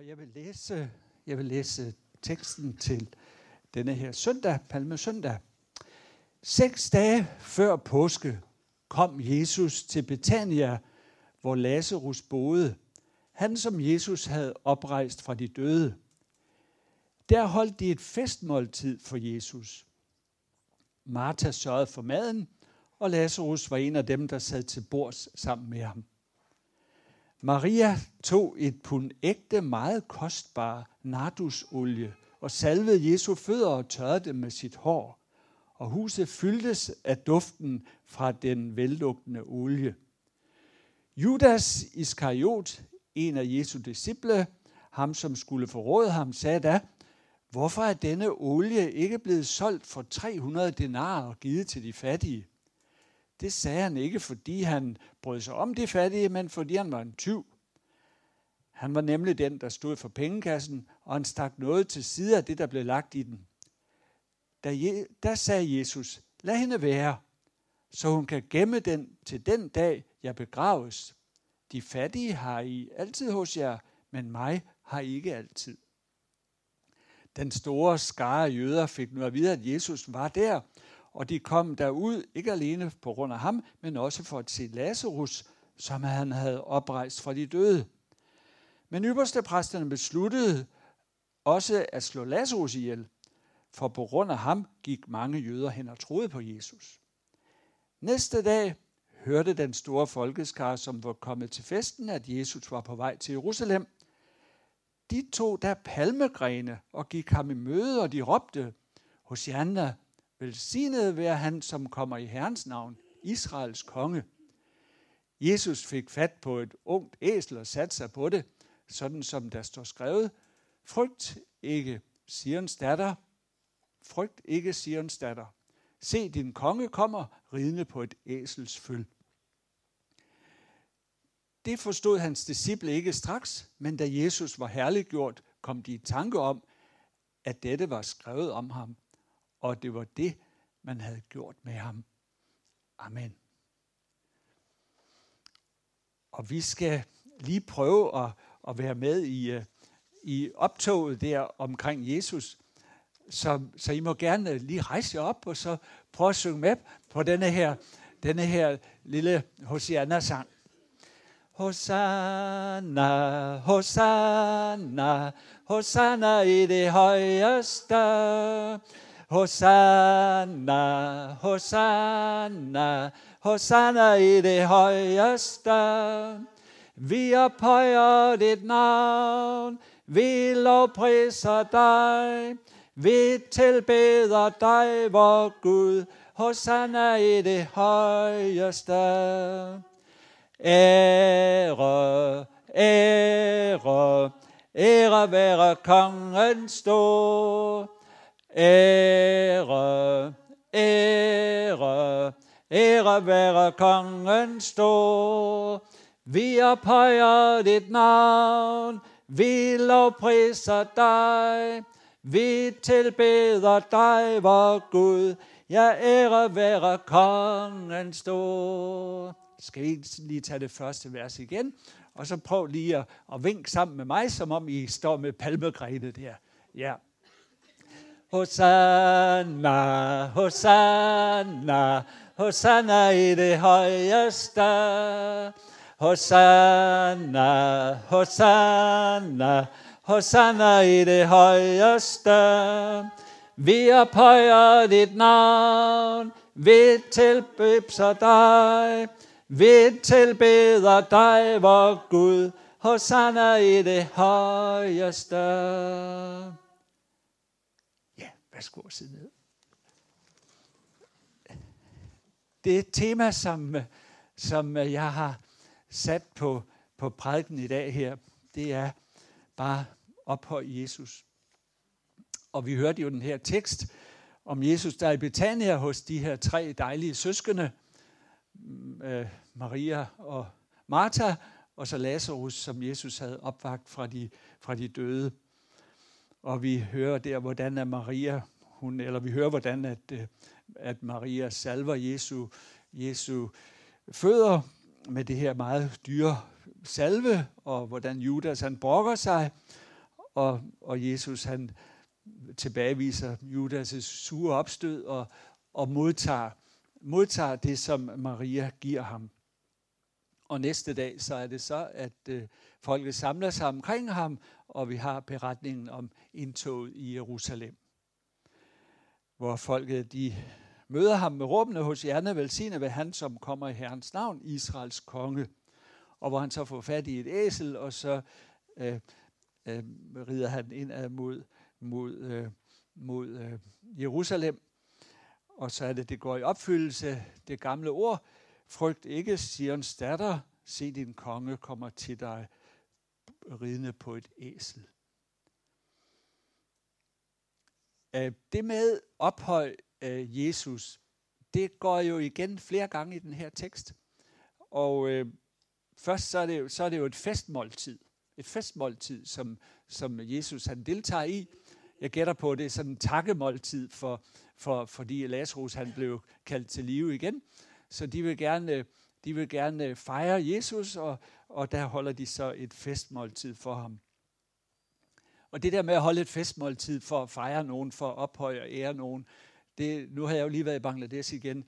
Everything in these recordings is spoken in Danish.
Og jeg vil læse, jeg vil læse teksten til denne her søndag, Palmesøndag. Seks dage før påske kom Jesus til Betania, hvor Lazarus boede. Han, som Jesus havde oprejst fra de døde. Der holdt de et festmåltid for Jesus. Martha sørgede for maden, og Lazarus var en af dem, der sad til bords sammen med ham. Maria tog et pund ægte, meget kostbar nardusolie og salvede Jesu fødder og tørrede dem med sit hår. Og huset fyldtes af duften fra den vellugtende olie. Judas Iskariot, en af Jesu disciple, ham som skulle forråde ham, sagde da, hvorfor er denne olie ikke blevet solgt for 300 denarer og givet til de fattige? Det sagde han ikke, fordi han brød sig om de fattige, men fordi han var en tyv. Han var nemlig den, der stod for pengekassen, og han stak noget til side af det, der blev lagt i den. Der, der sagde Jesus, lad hende være, så hun kan gemme den til den dag, jeg begraves. De fattige har I altid hos jer, men mig har I ikke altid. Den store skare jøder fik nu at vide, at Jesus var der, og de kom derud, ikke alene på grund af ham, men også for at se Lazarus, som han havde oprejst fra de døde. Men ypperste præsterne besluttede også at slå Lazarus ihjel, for på grund af ham gik mange jøder hen og troede på Jesus. Næste dag hørte den store folkeskar, som var kommet til festen, at Jesus var på vej til Jerusalem. De tog der palmegrene og gik ham i møde, og de råbte, Hosianna, velsignet være han, som kommer i Herrens navn, Israels konge. Jesus fik fat på et ungt æsel og satte sig på det, sådan som der står skrevet, frygt ikke, Sions datter, frygt ikke, Sions datter. Se, din konge kommer ridende på et æsels føl. Det forstod hans disciple ikke straks, men da Jesus var herliggjort, kom de i tanke om, at dette var skrevet om ham, og det var det, man havde gjort med ham. Amen. Og vi skal lige prøve at, at være med i, øh, i optoget der omkring Jesus. Så, så I må gerne lige rejse jer op og så prøve at synge med på denne her, denne her lille Hosianna-sang. Hosanna, Hosanna, Hosanna i det højeste. Hosanna, Hosanna, Hosanna i det højeste. Vi ophøjer dit navn, vi lovpriser dig, vi tilbeder dig, vor Gud, Hosanna i det højeste. Ære, ære, ære være kongen stor. Ære, ære, ære være kongen stor. Vi ophøjer dit navn, vi lovpriser dig, vi tilbeder dig, vor Gud. Ja, ære være kongen stor. Skal vi lige tage det første vers igen? Og så prøv lige at, at vinke sammen med mig, som om I står med palmegrene der. Ja. Hosanna, Hosanna, Hosanna i det højeste. Hosanna, Hosanna, Hosanna i det højeste. Vi ophøjer dit navn, vi tilbeder dig, vi tilbeder dig, vor Gud. Hosanna i det højeste. Ja, værsgo at sidde ned. Det er et tema, som, som jeg har sat på, på prædiken i dag her, det er bare ophøj Jesus. Og vi hørte jo den her tekst om Jesus, der er i Betania hos de her tre dejlige søskende, mm, øh, Maria og Martha, og så Lazarus, som Jesus havde opvagt fra de, fra de døde. Og vi hører der, hvordan er Maria, hun, eller vi hører, hvordan at, øh, at Maria salver Jesu, Jesu fødder med det her meget dyre salve, og hvordan Judas han brokker sig. og, og Jesus han tilbageviser Judas' sure opstød og, og modtager, modtager det, som Maria giver ham. Og næste dag, så er det så, at øh, folket samler sig omkring ham, og vi har beretningen om indtoget i Jerusalem. Hvor folket, de møder ham med råbende hos hjerne, velsigne ved han, som kommer i Herrens navn, Israels konge. Og hvor han så får fat i et æsel, og så øh, øh, rider han ind mod, mod, øh, mod øh, Jerusalem. Og så er det, det går i opfyldelse, det gamle ord, frygt ikke, Sions datter, se din konge kommer til dig ridende på et æsel. Øh, det med ophøj øh, af Jesus, det går jo igen flere gange i den her tekst. Og øh, først så er, det jo, så er det jo et festmåltid. Et festmåltid, som, som Jesus han deltager i. Jeg gætter på, at det er sådan en takkemåltid, for, for, fordi Lazarus han blev kaldt til live igen. Så de vil gerne, øh, de vil gerne øh, fejre Jesus, og, og der holder de så et festmåltid for ham. Og det der med at holde et festmåltid for at fejre nogen, for at ophøje og ære nogen, det, nu har jeg jo lige været i Bangladesh igen.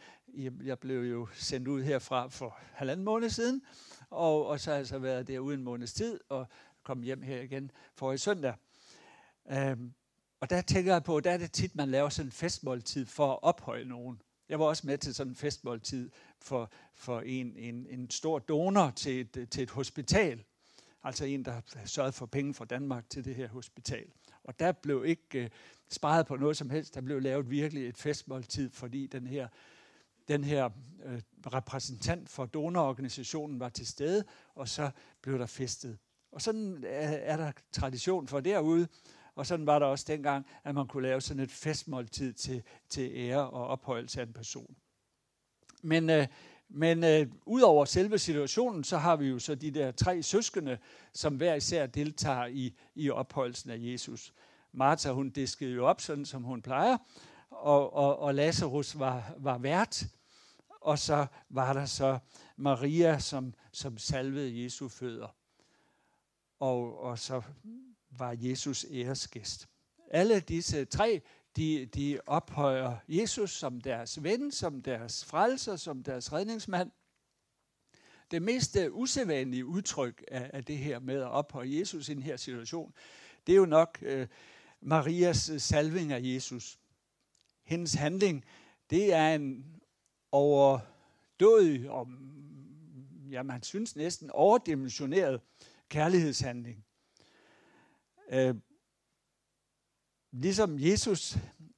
Jeg blev jo sendt ud herfra for halvanden måned siden, og, og så har jeg så været derude en måneds tid, og kom hjem her igen for i søndag. Øhm, og der tænker jeg på, der er det tit, man laver sådan en festmåltid for at ophøje nogen. Jeg var også med til sådan en festmåltid for, for en, en, en stor donor til et, til et hospital. Altså en, der sørgede for penge fra Danmark til det her hospital. Og der blev ikke øh, sparet på noget som helst. Der blev lavet virkelig et festmåltid, fordi den her, den her øh, repræsentant for donororganisationen var til stede, og så blev der festet. Og sådan er, er der tradition for derude. Og sådan var der også dengang, at man kunne lave sådan et festmåltid til, til ære og ophøjelse af en person. Men, øh, men øh, udover selve situationen, så har vi jo så de der tre søskende, som hver især deltager i, i ophøjelsen af Jesus. Martha, hun diskede jo op, sådan som hun plejer, og, og, og Lazarus var, var vært, og så var der så Maria, som, som salvede Jesu fødder. Og, og så var Jesus æresgæst. Alle disse tre, de, de ophøjer Jesus som deres ven, som deres frelser, som deres redningsmand. Det mest øh, usædvanlige udtryk af, af det her med at ophøje Jesus i den her situation, det er jo nok øh, Marias øh, salving af Jesus. Hendes handling, det er en overdådig og mm, ja, man synes næsten overdimensioneret kærlighedshandling. Øh, ligesom Jesus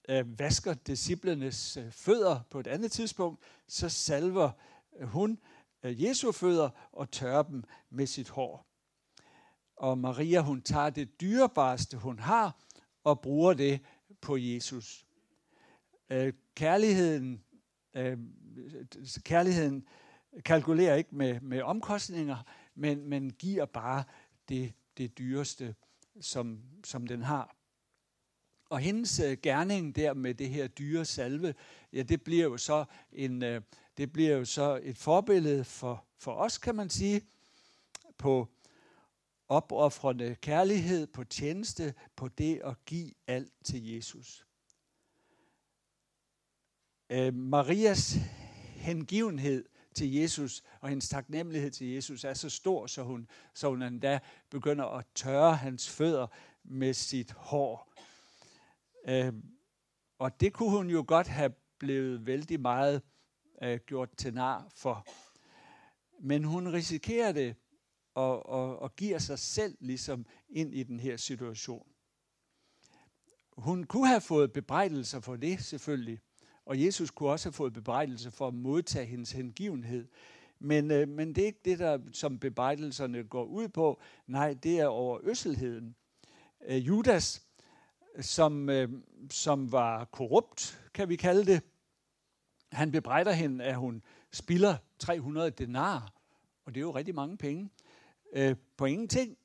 øh, vasker disciplenes øh, fødder på et andet tidspunkt, så salver øh, hun øh, Jesu fødder og tørrer dem med sit hår. Og Maria, hun tager det dyrebareste, hun har, og bruger det på Jesus. Øh, kærligheden, øh, kærligheden kalkulerer ikke med, med omkostninger, men, men giver bare det, det dyreste som, som den har. Og hendes øh, gerning der med det her dyre salve, ja, det bliver jo så en, øh, det bliver jo så et forbillede for, for os, kan man sige, på opoffrende kærlighed, på tjeneste, på det at give alt til Jesus. Øh, Marias hengivenhed til Jesus, og hendes taknemmelighed til Jesus er så stor, så hun, så hun endda begynder at tørre hans fødder med sit hår. Øh, og det kunne hun jo godt have blevet vældig meget øh, gjort til nar for. Men hun risikerer det og, og, og giver sig selv ligesom ind i den her situation. Hun kunne have fået bebrejdelser for det selvfølgelig, og Jesus kunne også have fået bebrejdelse for at modtage hendes hengivenhed. Men, øh, men det er ikke det, der som bebrejdelserne går ud på. Nej, det er over øsselheden. Øh, Judas, som, øh, som var korrupt, kan vi kalde det, han bebrejder hende, at hun spilder 300 denar, og det er jo rigtig mange penge, øh, på ingenting.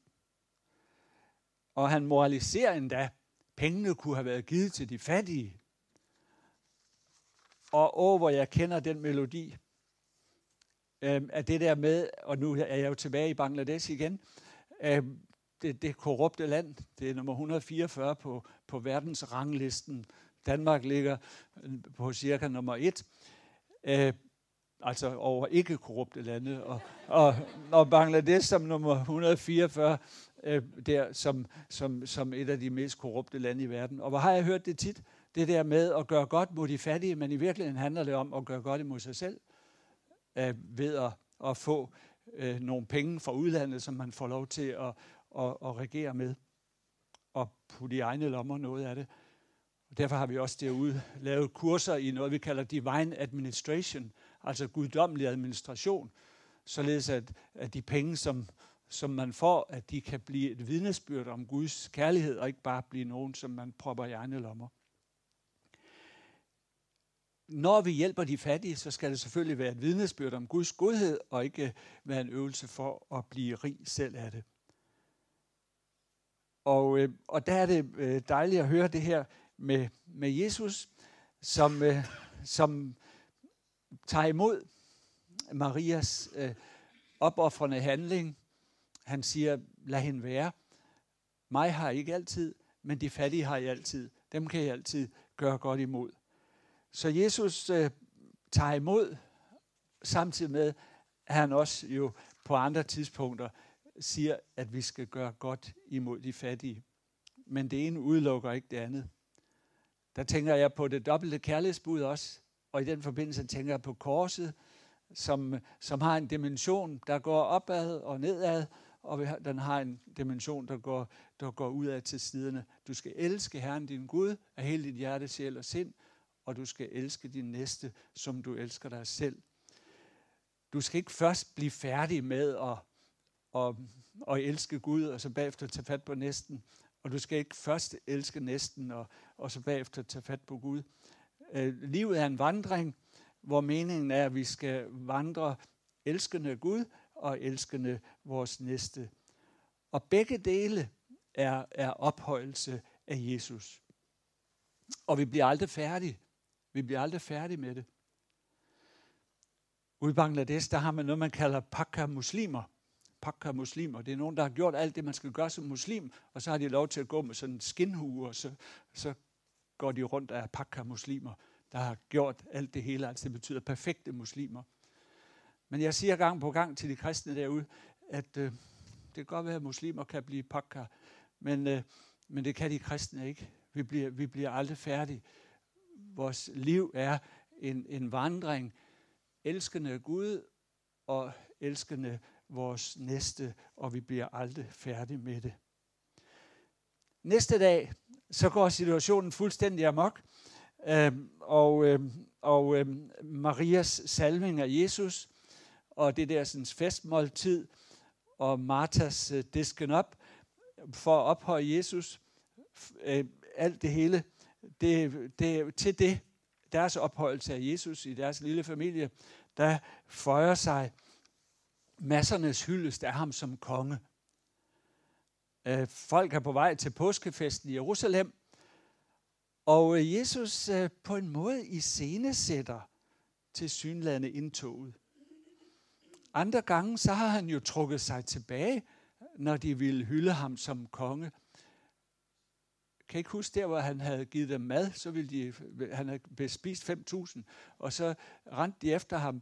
Og han moraliserer endda, pengene kunne have været givet til de fattige. Og åh, hvor jeg kender den melodi, øh, at det der med, og nu er jeg jo tilbage i Bangladesh igen, øh, det, det korrupte land. Det er nummer 144 på, på verdens ranglisten. Danmark ligger øhm, på cirka nummer 1. Øh, altså over ikke korrupte lande. Og, og, og Bangladesh som nummer 144, øh, der som, som, som et af de mest korrupte lande i verden. Og hvor har jeg hørt det tit? Det der med at gøre godt mod de fattige, men i virkeligheden handler det om at gøre godt imod sig selv, øh, ved at, at få øh, nogle penge fra udlandet, som man får lov til at, at, at regere med, og putte i egne lommer noget af det. Og derfor har vi også derude lavet kurser i noget, vi kalder Divine Administration, altså guddommelig administration, således at, at de penge, som, som man får, at de kan blive et vidnesbyrd om Guds kærlighed, og ikke bare blive nogen, som man propper i egne lommer. Når vi hjælper de fattige, så skal det selvfølgelig være et vidnesbyrd om Guds godhed, og ikke være en øvelse for at blive rig selv af det. Og, øh, og der er det øh, dejligt at høre det her med, med Jesus, som, øh, som tager imod Marias øh, opoffrende handling. Han siger, lad hende være. Mig har I ikke altid, men de fattige har I altid. Dem kan I altid gøre godt imod. Så Jesus øh, tager imod, samtidig med, at han også jo på andre tidspunkter siger, at vi skal gøre godt imod de fattige. Men det ene udelukker ikke det andet. Der tænker jeg på det dobbelte kærlighedsbud også, og i den forbindelse tænker jeg på korset, som, som har en dimension, der går opad og nedad, og den har en dimension, der går, der går udad til siderne. Du skal elske Herren din Gud af hele dit hjerte, sjæl og sind, og du skal elske din næste, som du elsker dig selv. Du skal ikke først blive færdig med at, at, at elske Gud, og så bagefter tage fat på næsten. Og du skal ikke først elske næsten, og, og så bagefter tage fat på Gud. Øh, livet er en vandring, hvor meningen er, at vi skal vandre elskende Gud og elskende vores næste. Og begge dele er, er ophøjelse af Jesus. Og vi bliver aldrig færdige. Vi bliver aldrig færdige med det. Ude i Bangladesh, der har man noget, man kalder pakka muslimer. Pakka muslimer. Det er nogen, der har gjort alt det, man skal gøre som muslim, og så har de lov til at gå med sådan en skinhue, og så, så går de rundt af pakka muslimer, der har gjort alt det hele. Altså det betyder perfekte muslimer. Men jeg siger gang på gang til de kristne derude, at øh, det kan godt være, at muslimer kan blive pakka, men, øh, men det kan de kristne ikke. Vi bliver, vi bliver aldrig færdige vores liv er en, en vandring, elskende Gud og elskende vores næste, og vi bliver aldrig færdige med det. Næste dag, så går situationen fuldstændig amok, øhm, og, øhm, og øhm, Marias salving af Jesus, og det der sådan, festmåltid, og Martas øh, disken op for at ophøje Jesus, øh, alt det hele, det, det, til det, deres opholdelse af Jesus i deres lille familie, der føjer sig massernes hyldest af ham som konge. Øh, folk er på vej til påskefesten i Jerusalem, og Jesus øh, på en måde i sætter til synlande indtoget. Andre gange så har han jo trukket sig tilbage, når de ville hylde ham som konge kan ikke huske der, hvor han havde givet dem mad, så ville de, han havde bespist 5.000, og så rendte de efter ham,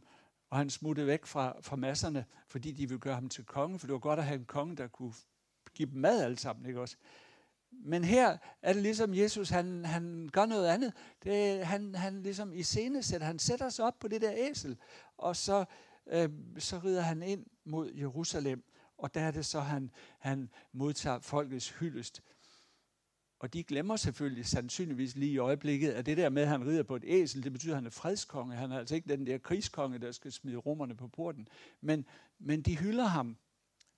og han smuttede væk fra, fra masserne, fordi de ville gøre ham til konge, for det var godt at have en konge, der kunne give dem mad alle sammen, ikke også? Men her er det ligesom Jesus, han, han gør noget andet. Det, han, han ligesom i scenesæt, han sætter sig op på det der æsel, og så, øh, så rider han ind mod Jerusalem, og der er det så, han, han modtager folkets hyldest. Og de glemmer selvfølgelig sandsynligvis lige i øjeblikket, at det der med, at han rider på et æsel, det betyder, at han er fredskonge. Han er altså ikke den der krigskonge, der skal smide romerne på porten. Men, men de hylder ham.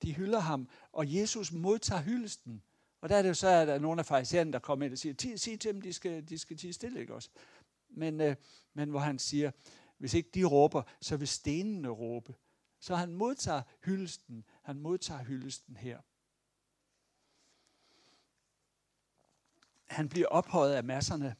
De hylder ham, og Jesus modtager hyldesten. Og der er det jo så, at der er nogle af farisæerne, der kommer ind og siger, sig til dem, de skal, de skal tige stille, ikke også? Men, øh, men hvor han siger, hvis ikke de råber, så vil stenene råbe. Så han modtager hyldesten. Han modtager hyldesten her. Han bliver ophøjet af masserne.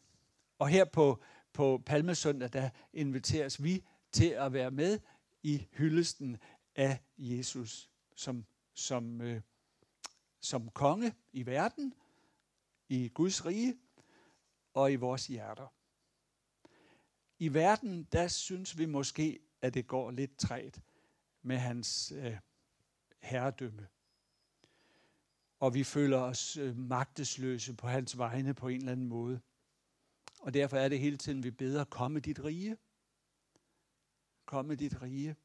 Og her på, på Palmesøndag, der inviteres vi til at være med i hyldesten af Jesus som, som, øh, som konge i verden, i Guds rige og i vores hjerter. I verden, der synes vi måske, at det går lidt træt med hans øh, herredømme. Og vi føler os øh, magtesløse på hans vegne på en eller anden måde. Og derfor er det hele tiden, vi beder, komme dit rige. Komme dit rige.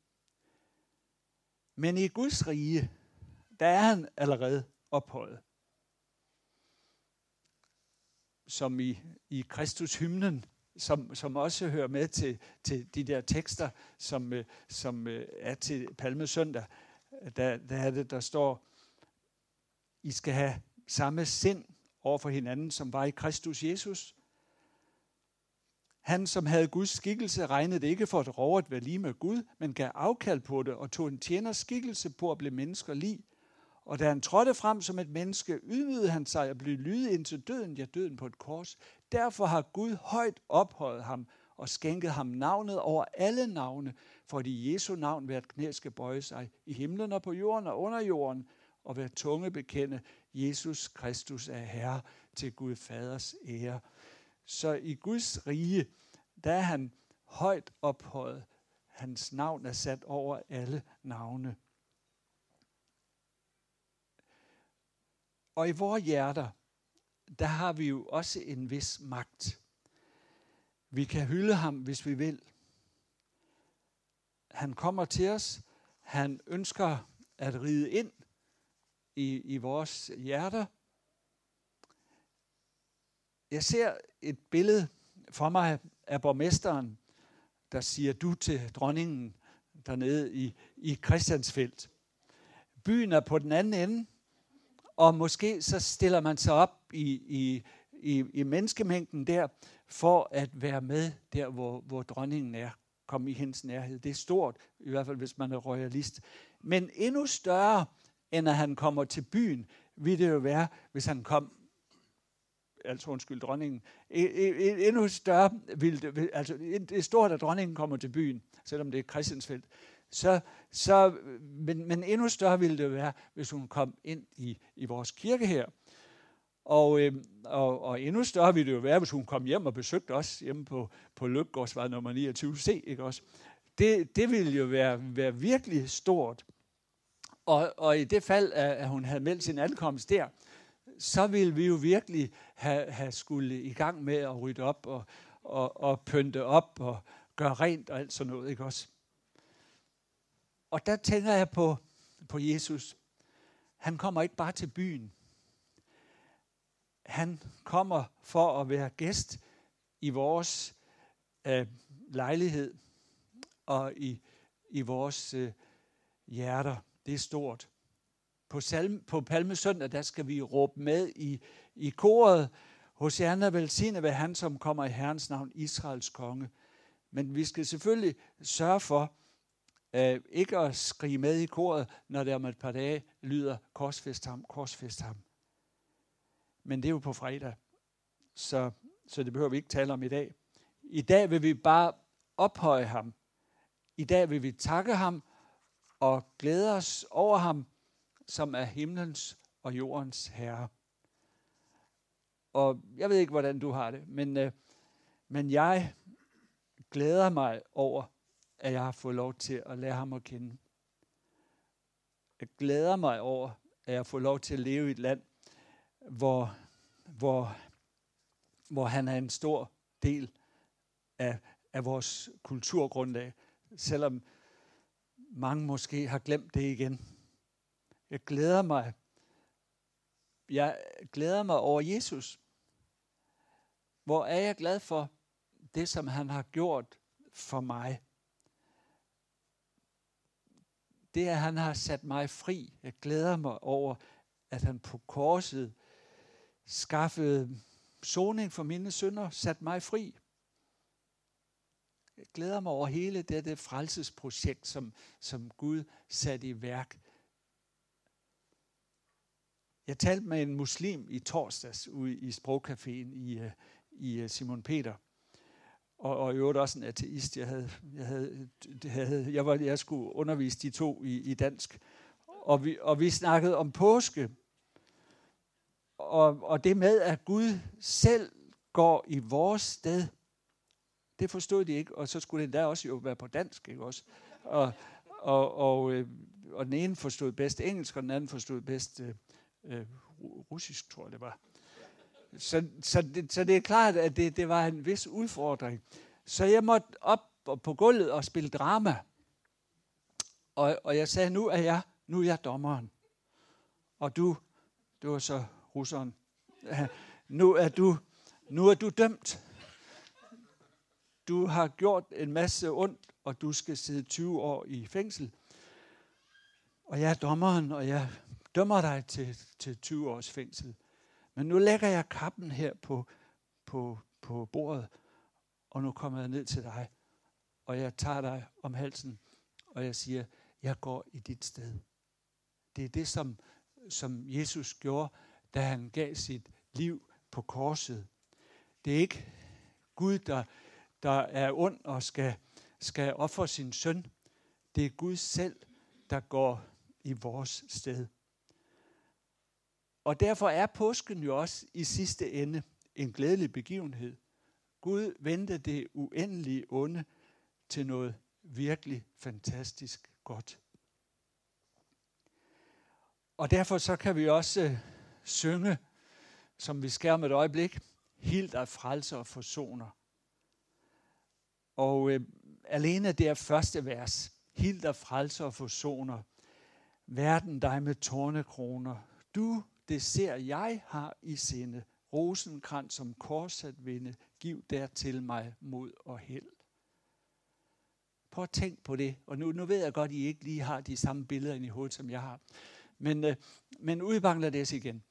Men i Guds rige, der er han allerede ophøjet. Som i, i Kristus hymnen, som, som også hører med til, til de der tekster, som, øh, som øh, er til Palmesøndag. Der, der er det, der står, i skal have samme sind over for hinanden, som var i Kristus Jesus. Han, som havde Guds skikkelse, regnede det ikke for et rov at være lige med Gud, men gav afkald på det og tog en tjeners skikkelse på at blive mennesker lige. Og da han trådte frem som et menneske, ydmygede han sig og blev lydet ind til døden, ja døden på et kors. Derfor har Gud højt ophøjet ham og skænket ham navnet over alle navne, for i Jesu navn hvert knæ skal bøje sig i himlen og på jorden og under jorden, og hver tunge bekende, Jesus Kristus er Herre til Gud Faders ære. Så i Guds rige, der er han højt ophøjet. Hans navn er sat over alle navne. Og i vores hjerter, der har vi jo også en vis magt. Vi kan hylde ham, hvis vi vil. Han kommer til os. Han ønsker at ride ind i, i vores hjerter. Jeg ser et billede for mig af borgmesteren, der siger du til dronningen dernede i, i Christiansfeldt. Byen er på den anden ende, og måske så stiller man sig op i, i, i, i menneskemængden der, for at være med der, hvor, hvor dronningen er. Kom i hendes nærhed. Det er stort, i hvert fald hvis man er royalist. Men endnu større, end at han kommer til byen, vil det jo være, hvis han kom altså undskyld, dronningen, e, e, e, endnu større vil det, altså det er stort, at dronningen kommer til byen, selvom det er Christiansfeldt, så, så, men, men endnu større ville det være, hvis hun kom ind i, i vores kirke her. Og, øh, og, og endnu større ville det jo være, hvis hun kom hjem og besøgte os hjemme på, på Løbgårdsvej nummer 29C. Ikke også? Det, det ville jo være, være virkelig stort. Og, og i det fald, at hun havde meldt sin ankomst der, så ville vi jo virkelig have, have skulle i gang med at rydde op og, og, og pynte op og gøre rent og alt sådan noget. Ikke også? Og der tænker jeg på, på Jesus. Han kommer ikke bare til byen. Han kommer for at være gæst i vores øh, lejlighed og i, i vores øh, hjerter. Det er stort. På, salm, på Palmesøndag, der skal vi råbe med i, i koret. Hos Hosianna velsigne ved han, som kommer i Herrens navn, Israels konge. Men vi skal selvfølgelig sørge for, øh, ikke at skrige med i koret, når det om et par dage lyder korsfest ham, korsfest ham. Men det er jo på fredag, så, så det behøver vi ikke tale om i dag. I dag vil vi bare ophøje ham. I dag vil vi takke ham og glæde os over ham, som er himlens og jordens herre. Og jeg ved ikke, hvordan du har det, men, øh, men jeg glæder mig over, at jeg har fået lov til at lære ham at kende. Jeg glæder mig over, at jeg får lov til at leve i et land, hvor, hvor, hvor han er en stor del af, af vores kulturgrundlag, selvom mange måske har glemt det igen. Jeg glæder mig. Jeg glæder mig over Jesus. Hvor er jeg glad for det, som han har gjort for mig det er, at han har sat mig fri. Jeg glæder mig over, at han på korset skaffede soning for mine synder, sat mig fri. Jeg glæder mig over hele dette frelsesprojekt, som, som Gud satte i værk. Jeg talte med en muslim i torsdags ude i sprogcaféen i, øh, i øh, Simon Peter og, og i øvrigt også en ateist. Jeg, havde, jeg, havde, havde, jeg, var, jeg skulle undervise de to i, i dansk. Og vi, og vi snakkede om påske. og, og det med, at Gud selv går i vores sted, det forstod de ikke, og så skulle det da også jo være på dansk, ikke også? Og, og, og, øh, og den ene forstod bedst engelsk, og den anden forstod bedst øh, øh, russisk, tror jeg det var. Så, så, det, så det er klart, at det, det var en vis udfordring. Så jeg måtte op på gulvet og spille drama. Og, og jeg sagde, nu er jeg, nu er jeg dommeren. Og du, du er så russeren. Nu er du, nu er du dømt. Du har gjort en masse ondt, og du skal sidde 20 år i fængsel. Og jeg er dommeren, og jeg dømmer dig til, til 20 års fængsel. Men nu lægger jeg kappen her på, på, på bordet, og nu kommer jeg ned til dig, og jeg tager dig om halsen, og jeg siger, jeg går i dit sted. Det er det, som, som Jesus gjorde, da han gav sit liv på korset. Det er ikke Gud, der, der er ond og skal, skal ofre sin søn. Det er Gud selv, der går i vores sted. Og derfor er påsken jo også i sidste ende en glædelig begivenhed. Gud vendte det uendelige onde til noget virkelig fantastisk godt. Og derfor så kan vi også øh, synge, som vi skærer med et øjeblik, helt af frelser og forsoner. Og øh, alene det er første vers, Hild af frelser og forsoner, verden dig med tårnekroner, du det ser jeg har i sinde, rosenkrans som korsat vinde, giv der til mig mod og held. Prøv at tænk på det. Og nu, nu ved jeg godt, at I ikke lige har de samme billeder ind i hovedet, som jeg har. Men, øh, men ude i Bangladesh igen,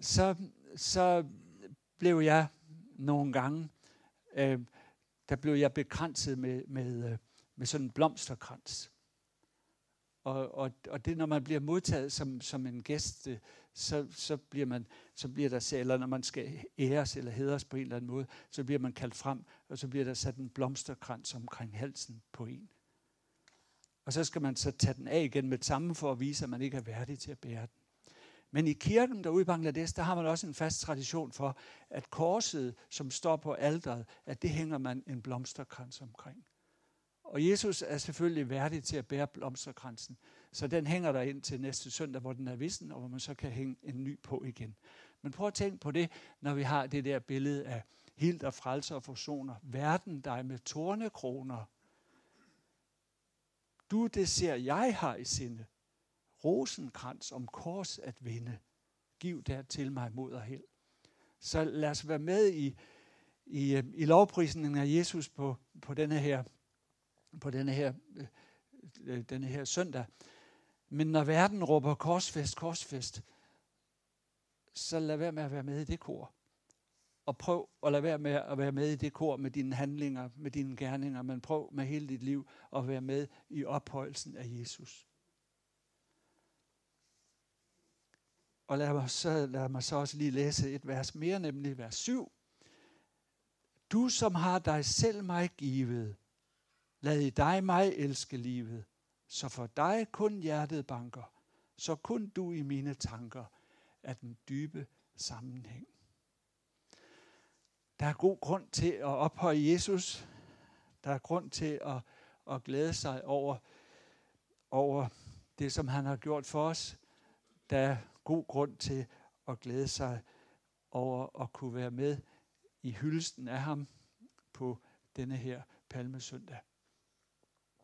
så, så blev jeg nogle gange, øh, der blev jeg bekranset med, med, øh, med sådan en blomsterkrans. Og, og, og det, når man bliver modtaget som, som en gæst, øh, så, så, bliver man, så bliver der, eller når man skal æres eller hedres på en eller anden måde, så bliver man kaldt frem, og så bliver der sat en blomsterkrans omkring halsen på en. Og så skal man så tage den af igen med det samme for at vise, at man ikke er værdig til at bære den. Men i kirken derude i Bangladesh, der har man også en fast tradition for, at korset, som står på alderet, at det hænger man en blomsterkrans omkring. Og Jesus er selvfølgelig værdig til at bære blomsterkransen. Så den hænger der ind til næste søndag, hvor den er vissen, og hvor man så kan hænge en ny på igen. Men prøv at tænke på det, når vi har det der billede af helt og frelser og forsoner. Verden dig med tornekroner. Du, det ser jeg har i sinde. Rosenkrans om kors at vinde. Giv der til mig mod og held. Så lad os være med i, i, øh, i lovprisningen af Jesus på, på denne her på denne her, øh, øh, denne her søndag. Men når verden råber korsfest, korsfest, så lad være med at være med i det kor. Og prøv at lade være med at være med i det kor med dine handlinger, med dine gerninger, men prøv med hele dit liv at være med i ophøjelsen af Jesus. Og lad mig, så, lad mig så også lige læse et vers mere, nemlig vers 7. Du som har dig selv mig givet, Lad i dig mig elske livet, så for dig kun hjertet banker, så kun du i mine tanker er den dybe sammenhæng. Der er god grund til at ophøje Jesus. Der er grund til at, at glæde sig over, over det, som han har gjort for os. da god grund til at glæde sig over at kunne være med i hyldesten af ham på denne her palmesøndag.